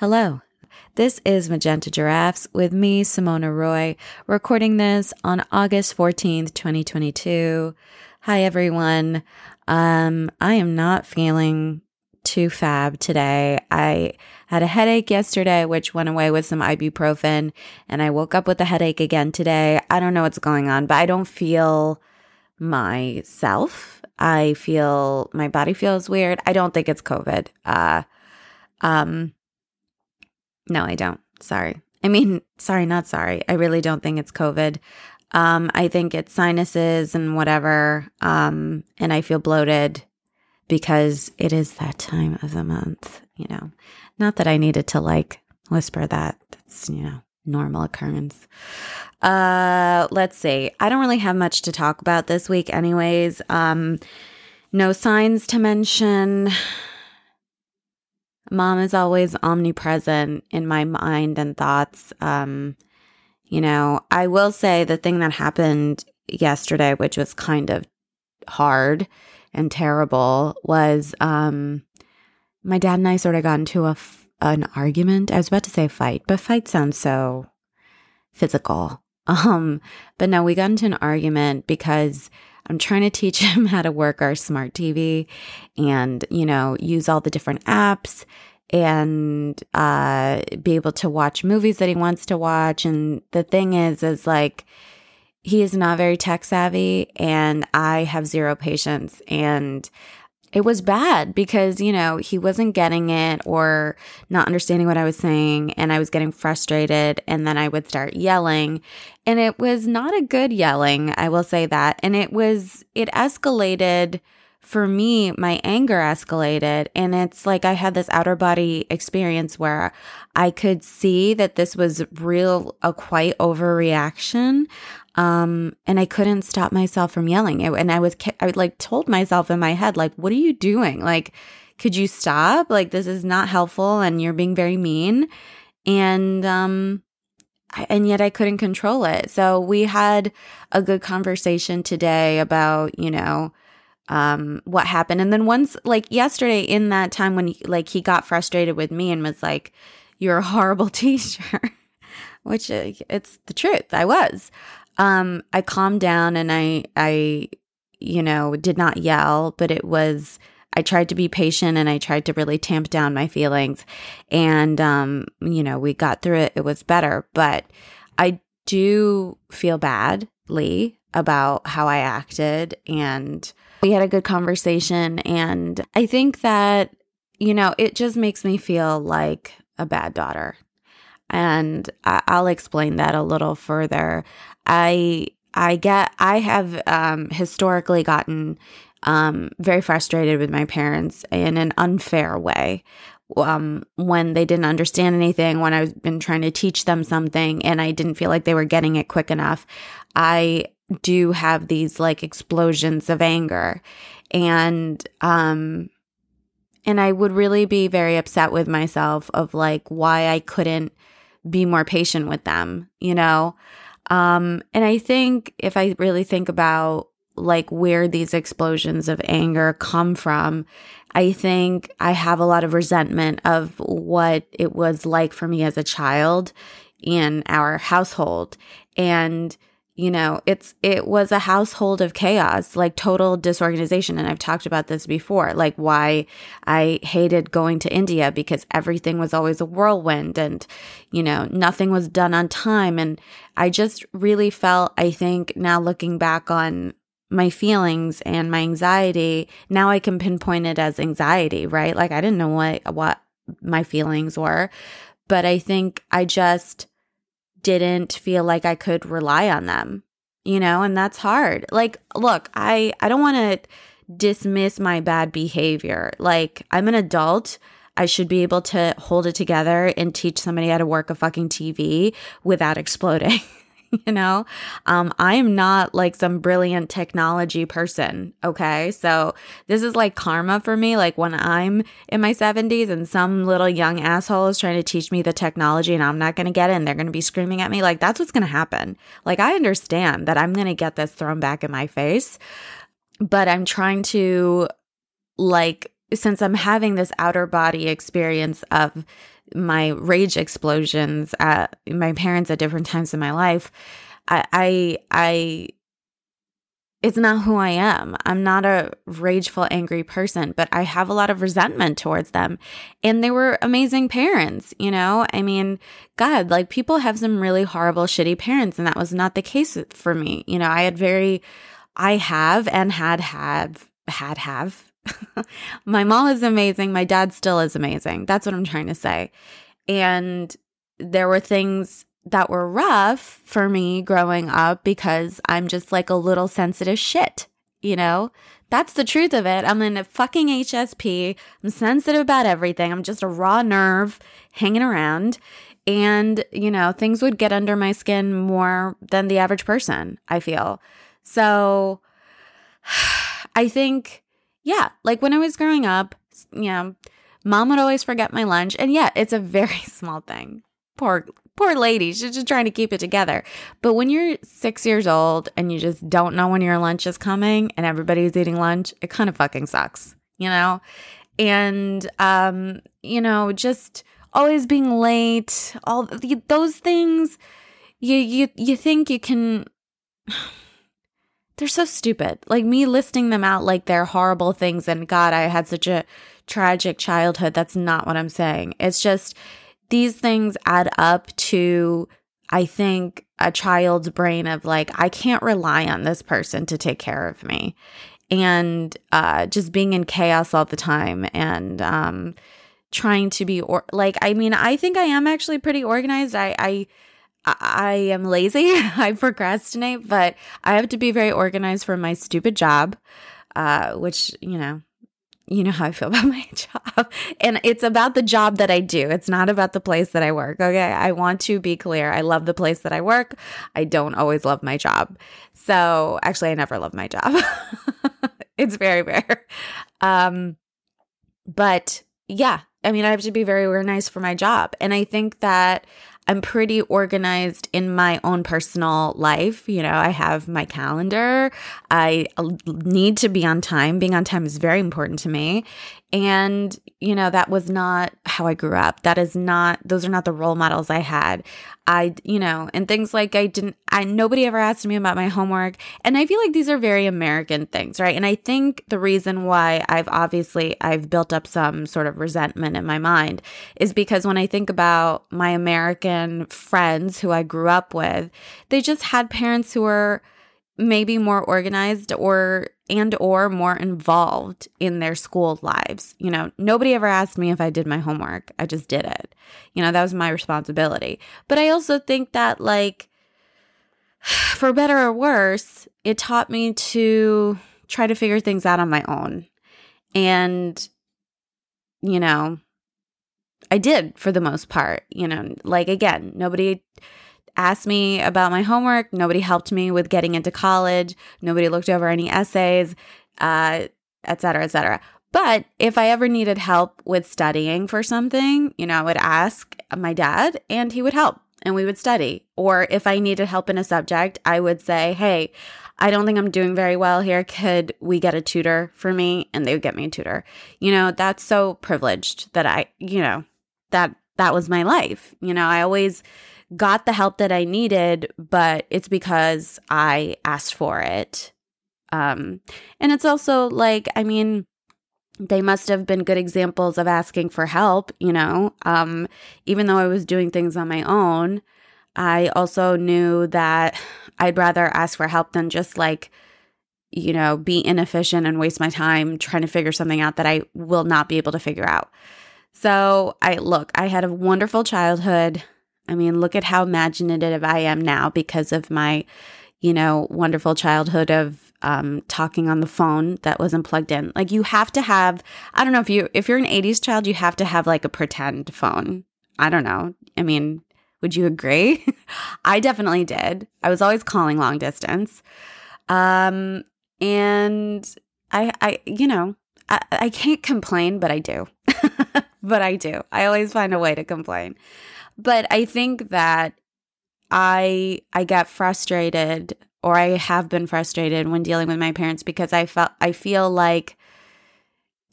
Hello. This is Magenta Giraffes with me, Simona Roy, recording this on August 14th, 2022. Hi, everyone. Um, I am not feeling too fab today. I had a headache yesterday, which went away with some ibuprofen, and I woke up with a headache again today. I don't know what's going on, but I don't feel myself. I feel my body feels weird. I don't think it's COVID. Uh, um, no, I don't. Sorry. I mean, sorry, not sorry. I really don't think it's COVID. Um, I think it's sinuses and whatever. Um, and I feel bloated because it is that time of the month, you know. Not that I needed to like whisper that. That's, you know, normal occurrence. Uh, let's see. I don't really have much to talk about this week anyways. Um, no signs to mention. Mom is always omnipresent in my mind and thoughts. Um, you know, I will say the thing that happened yesterday, which was kind of hard and terrible, was um, my dad and I sort of got into a f- an argument. I was about to say fight, but fight sounds so physical. Um, but no, we got into an argument because I'm trying to teach him how to work our smart TV and, you know, use all the different apps and uh, be able to watch movies that he wants to watch. And the thing is, is like, he is not very tech savvy and I have zero patience. And it was bad because, you know, he wasn't getting it or not understanding what I was saying. And I was getting frustrated. And then I would start yelling. And it was not a good yelling, I will say that. And it was, it escalated for me, my anger escalated. And it's like I had this outer body experience where I could see that this was real, a quite overreaction. Um, and I couldn't stop myself from yelling. And I was, I like told myself in my head, like, what are you doing? Like, could you stop? Like, this is not helpful and you're being very mean. And, um, and yet I couldn't control it. So we had a good conversation today about, you know, um what happened. And then once like yesterday in that time when he, like he got frustrated with me and was like you're a horrible teacher which it's the truth. I was. Um i calmed down and i i you know did not yell but it was i tried to be patient and i tried to really tamp down my feelings. And um you know we got through it. It was better. But i do feel badly about how i acted and we had a good conversation. And I think that, you know, it just makes me feel like a bad daughter. And I- will explain that a little further. I, I get, I have um, historically gotten um, very frustrated with my parents in an unfair way. Um, when they didn't understand anything, when I've been trying to teach them something and I didn't feel like they were getting it quick enough, I do have these like explosions of anger and um and I would really be very upset with myself of like why I couldn't be more patient with them, you know? Um and I think if I really think about like where these explosions of anger come from, I think I have a lot of resentment of what it was like for me as a child in our household and you know it's it was a household of chaos like total disorganization. And i've talked about this before like why i hated going to india because everything was always a whirlwind and you know nothing was done on time. And i just really felt i think now looking back on my feelings and my anxiety now i can pinpoint it as anxiety right? Like i didn't know what what my feelings were. But i think i just didn't feel like I could rely on them, you know, and that's hard. Like, look, I I don't want to dismiss my bad behavior. Like, I'm an adult. I should be able to hold it together and teach somebody how to work a fucking TV without exploding. you know? Um i am not like some brilliant technology person okay? So this is like karma for me. Like when i'm in my 70s and some little young asshole is trying to teach me the technology and i'm not going to get it and they're going to be screaming at me like that's what's going to happen. Like i understand that i'm going to get this thrown back in my face but i'm trying to like since i'm having this outer body experience of my rage explosions at my parents at different times in my life. I, I, I it's not who I am. I'm not a rageful, angry person, but I have a lot of resentment towards them. And they were amazing parents, you know? I mean, God, like people have some really horrible, shitty parents, and that was not the case for me. You know, I had very, I have and had have, had have. my mom is amazing. My dad still is amazing. That's what I'm trying to say. And there were things that were rough for me growing up because I'm just like a little sensitive shit, you know? That's the truth of it. I'm in a fucking HSP. I'm sensitive about everything. I'm just a raw nerve hanging around. And, you know, things would get under my skin more than the average person, I feel. So I think, yeah, like when I was growing up, you know, mom would always forget my lunch. And yeah, it's a very small thing. Poor poor lady. She's just trying to keep it together. But when you're six years old and you just don't know when your lunch is coming and everybody's eating lunch, it kind of fucking sucks, you know? And, um, you know, just always being late, all those things, you, you, you think you can. They're so stupid. Like me listing them out like they're horrible things. And God, I had such a tragic childhood. That's not what I'm saying. It's just, these things add up to, I think, a child's brain of like, I can't rely on this person to take care of me. And uh, just being in chaos all the time and um, trying to be or like, I mean, I think I am actually pretty organized. I, I, I am lazy. I procrastinate, but I have to be very organized for my stupid job, uh, which, you know, you know how I feel about my job. And it's about the job that I do. It's not about the place that I work. Okay. I want to be clear. I love the place that I work. I don't always love my job. So actually, I never love my job. it's very rare. Um, but yeah, I mean, I have to be very organized for my job. And I think that I'm pretty organized in my own personal life. You know, I have my calendar. I uh, need to be on time. Being on time is very important to me. And, you know, that was not how I grew up. That is not, those are not the role models I had. I, you know, and things like I didn't, I, nobody ever asked me about my homework. And I feel like these are very American things, right? And I think the reason why I've obviously, I've built up some sort of resentment in my mind is because when I think about my American friends who I grew up with, they just had parents who were, maybe more organized or and or more involved in their school lives. You know, nobody ever asked me if I did my homework. I just did it. You know, that was my responsibility. But I also think that like for better or worse, it taught me to try to figure things out on my own. And you know, I did for the most part, you know, like again, nobody asked me about my homework. Nobody helped me with getting into college. Nobody looked over any essays, uh, et cetera, et cetera. But if I ever needed help with studying for something, you know, I would ask my dad and he would help and we would study. Or if I needed help in a subject, I would say, Hey, I don't think I'm doing very well here. Could we get a tutor for me? And they would get me a tutor. You know, that's so privileged that I, you know, that that was my life. You know, I always got the help that I needed, but it's because I asked for it. Um, and it's also like, I mean, they must have been good examples of asking for help, you know. Um, even though I was doing things on my own, I also knew that I'd rather ask for help than just like, you know, be inefficient and waste my time trying to figure something out that I will not be able to figure out. So, I look, I had a wonderful childhood. I mean, look at how imaginative I am now because of my, you know, wonderful childhood of um, talking on the phone that wasn't plugged in. Like you have to have, I don't know if you, if you're an 80s child, you have to have like a pretend phone. I don't know. I mean, would you agree? I definitely did. I was always calling long distance. Um, and I, I, you know, I, I can't complain, but I do. but I do. I always find a way to complain. But I think that I I get frustrated or I have been frustrated when dealing with my parents because I felt I feel like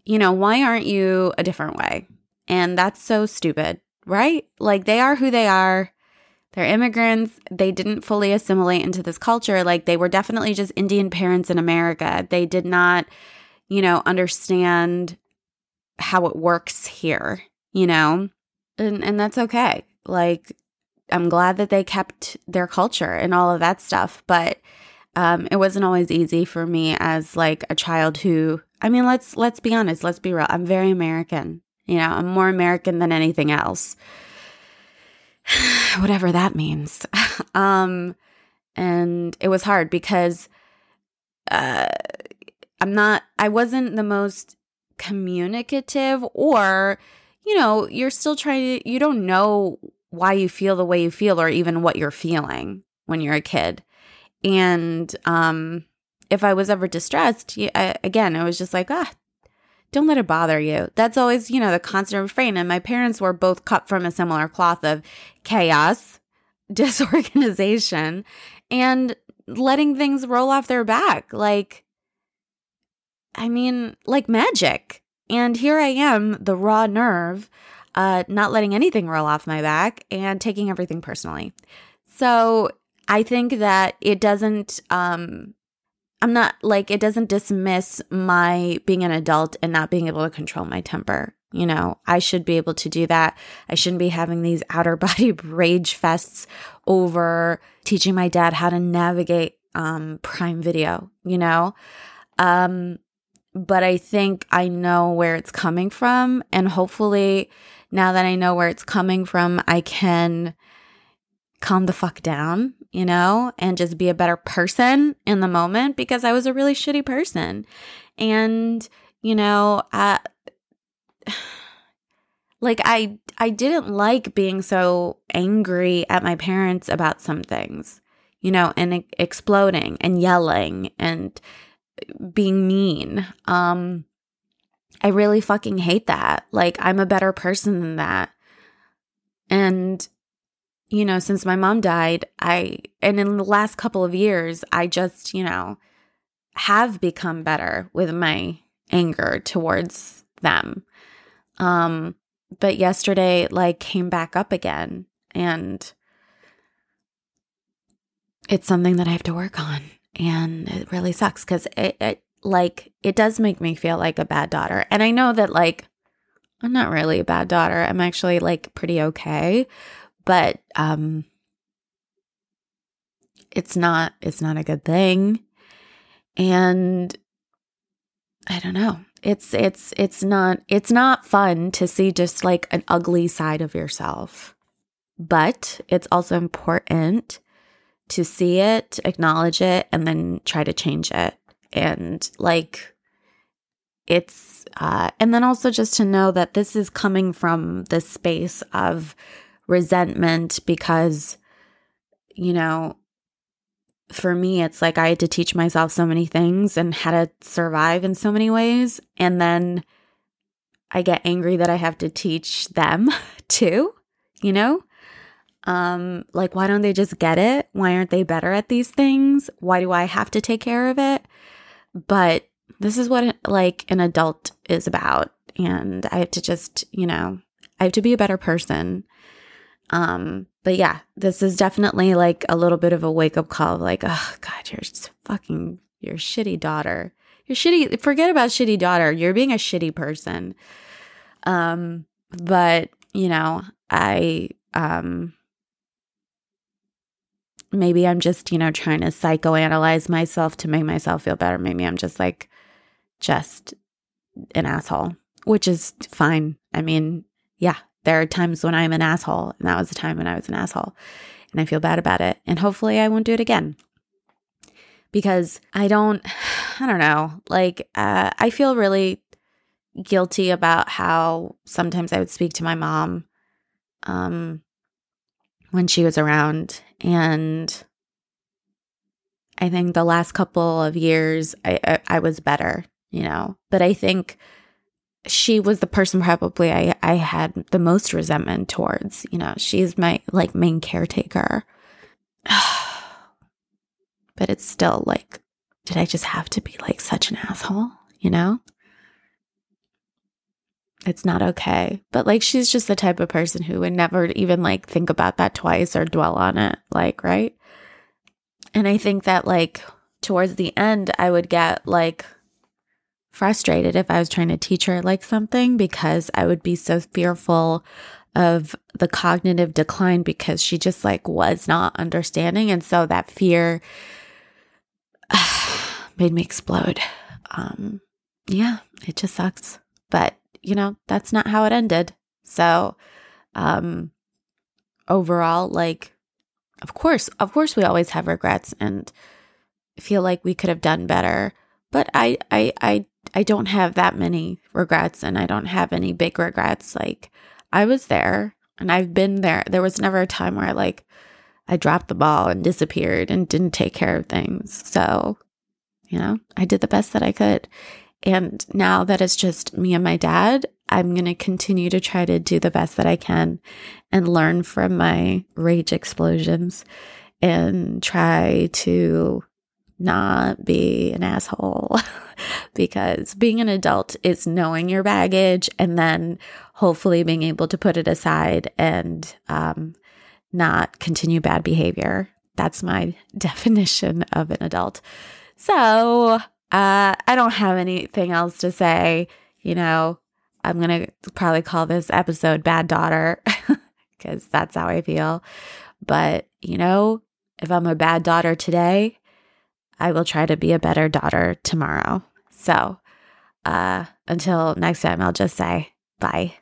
you know, why aren't you a different way? And that's so stupid. right? Like they are who they are. They're immigrants. They didn't fully assimilate into this culture. Like they were definitely just Indian parents in America. They did not, you know, understand how it works here, you know? And and that's okay. Like I'm glad that they kept their culture and all of that stuff, but um, it wasn't always easy for me as like a child who I mean, let's let's be honest, let's be real. I'm very American. You know, I'm more American than anything else. Whatever that means. um and it was hard because uh I'm not I wasn't the most communicative or you know, you're still trying to you don't know why you feel the way you feel or even what you're feeling when you're a kid. And um, if I was ever distressed, I, again, it was just like, ah, don't let it bother you. That's always, you know, the constant refrain. And my parents were both cut from a similar cloth of chaos, disorganization, and letting things roll off their back. Like, I mean, like magic. And here I am, the raw nerve uh, not letting anything roll off my back and taking everything personally. So I think that it doesn't, um, I'm not like, it doesn't dismiss my being an adult and not being able to control my temper. You know, I should be able to do that. I shouldn't be having these outer body rage fests over teaching my dad how to navigate um, Prime Video, you know? Um, but I think I know where it's coming from. And hopefully, now that I know where it's coming from, I can calm the fuck down, you know, and just be a better person in the moment because I was a really shitty person. And, you know, I, like I I didn't like being so angry at my parents about some things, you know, and exploding and yelling and being mean. Um I really fucking hate that. Like, I'm a better person than that. And, you know, since my mom died, I, and in the last couple of years, I just, you know, have become better with my anger towards them. Um, but yesterday, like, came back up again. And it's something that I have to work on. And it really sucks because it, it, like it does make me feel like a bad daughter. And I know that like I'm not really a bad daughter. I'm actually like pretty okay, but um it's not it's not a good thing. And I don't know. It's it's it's not it's not fun to see just like an ugly side of yourself. But it's also important to see it, acknowledge it, and then try to change it and like it's uh and then also just to know that this is coming from this space of resentment because you know for me it's like I had to teach myself so many things and how to survive in so many ways and then I get angry that I have to teach them too, you know? Um like why don't they just get it? Why aren't they better at these things? Why do I have to take care of it? But this is what like an adult is about and I have to just, you know, I have to be a better person. Um, but yeah, this is definitely like a little bit of a wake up call of like, oh god, you're fucking your shitty daughter. You're shitty forget about shitty daughter. You're being a shitty person. Um, but you know, I um maybe I'm just, you know, trying to psychoanalyze myself to make myself feel better. Maybe I'm just like, just an asshole, which is fine. I mean, yeah, there are times when I'm an asshole, and that was the time when I was an asshole, and I feel bad about it. And hopefully I won't do it again because I don't, I don't know, like, uh, I feel really guilty about how sometimes I would speak to my mom. Um, when she was around. And I think the last couple of years, I, I, I was better, you know, but I think she was the person probably I, I had the most resentment towards. You know, she's my like main caretaker. but it's still like, did I just have to be like such an asshole? You know? It's not okay. But like she's just the type of person who would never even like think about that twice or dwell on it, like, right? And I think that like towards the end I would get like frustrated if I was trying to teach her like something because I would be so fearful of the cognitive decline because she just like was not understanding and so that fear made me explode. Um yeah, it just sucks. But you know, that's not how it ended. So, um, overall, like, of course, of course, we always have regrets and feel like we could have done better. But I, I, I, I don't have that many regrets, and I don't have any big regrets. Like, I was there, and I've been there. There was never a time where I like I dropped the ball and disappeared and didn't take care of things. So, you know, I did the best that I could. And now that it's just me and my dad, I'm going to continue to try to do the best that I can and learn from my rage explosions and try to not be an asshole because being an adult is knowing your baggage and then hopefully being able to put it aside and um, not continue bad behavior. That's my definition of an adult. So, uh, I don't have anything else to say. You know, I'm going to probably call this episode Bad Daughter because that's how I feel. But, you know, if I'm a bad daughter today, I will try to be a better daughter tomorrow. So, uh, until next time, I'll just say bye.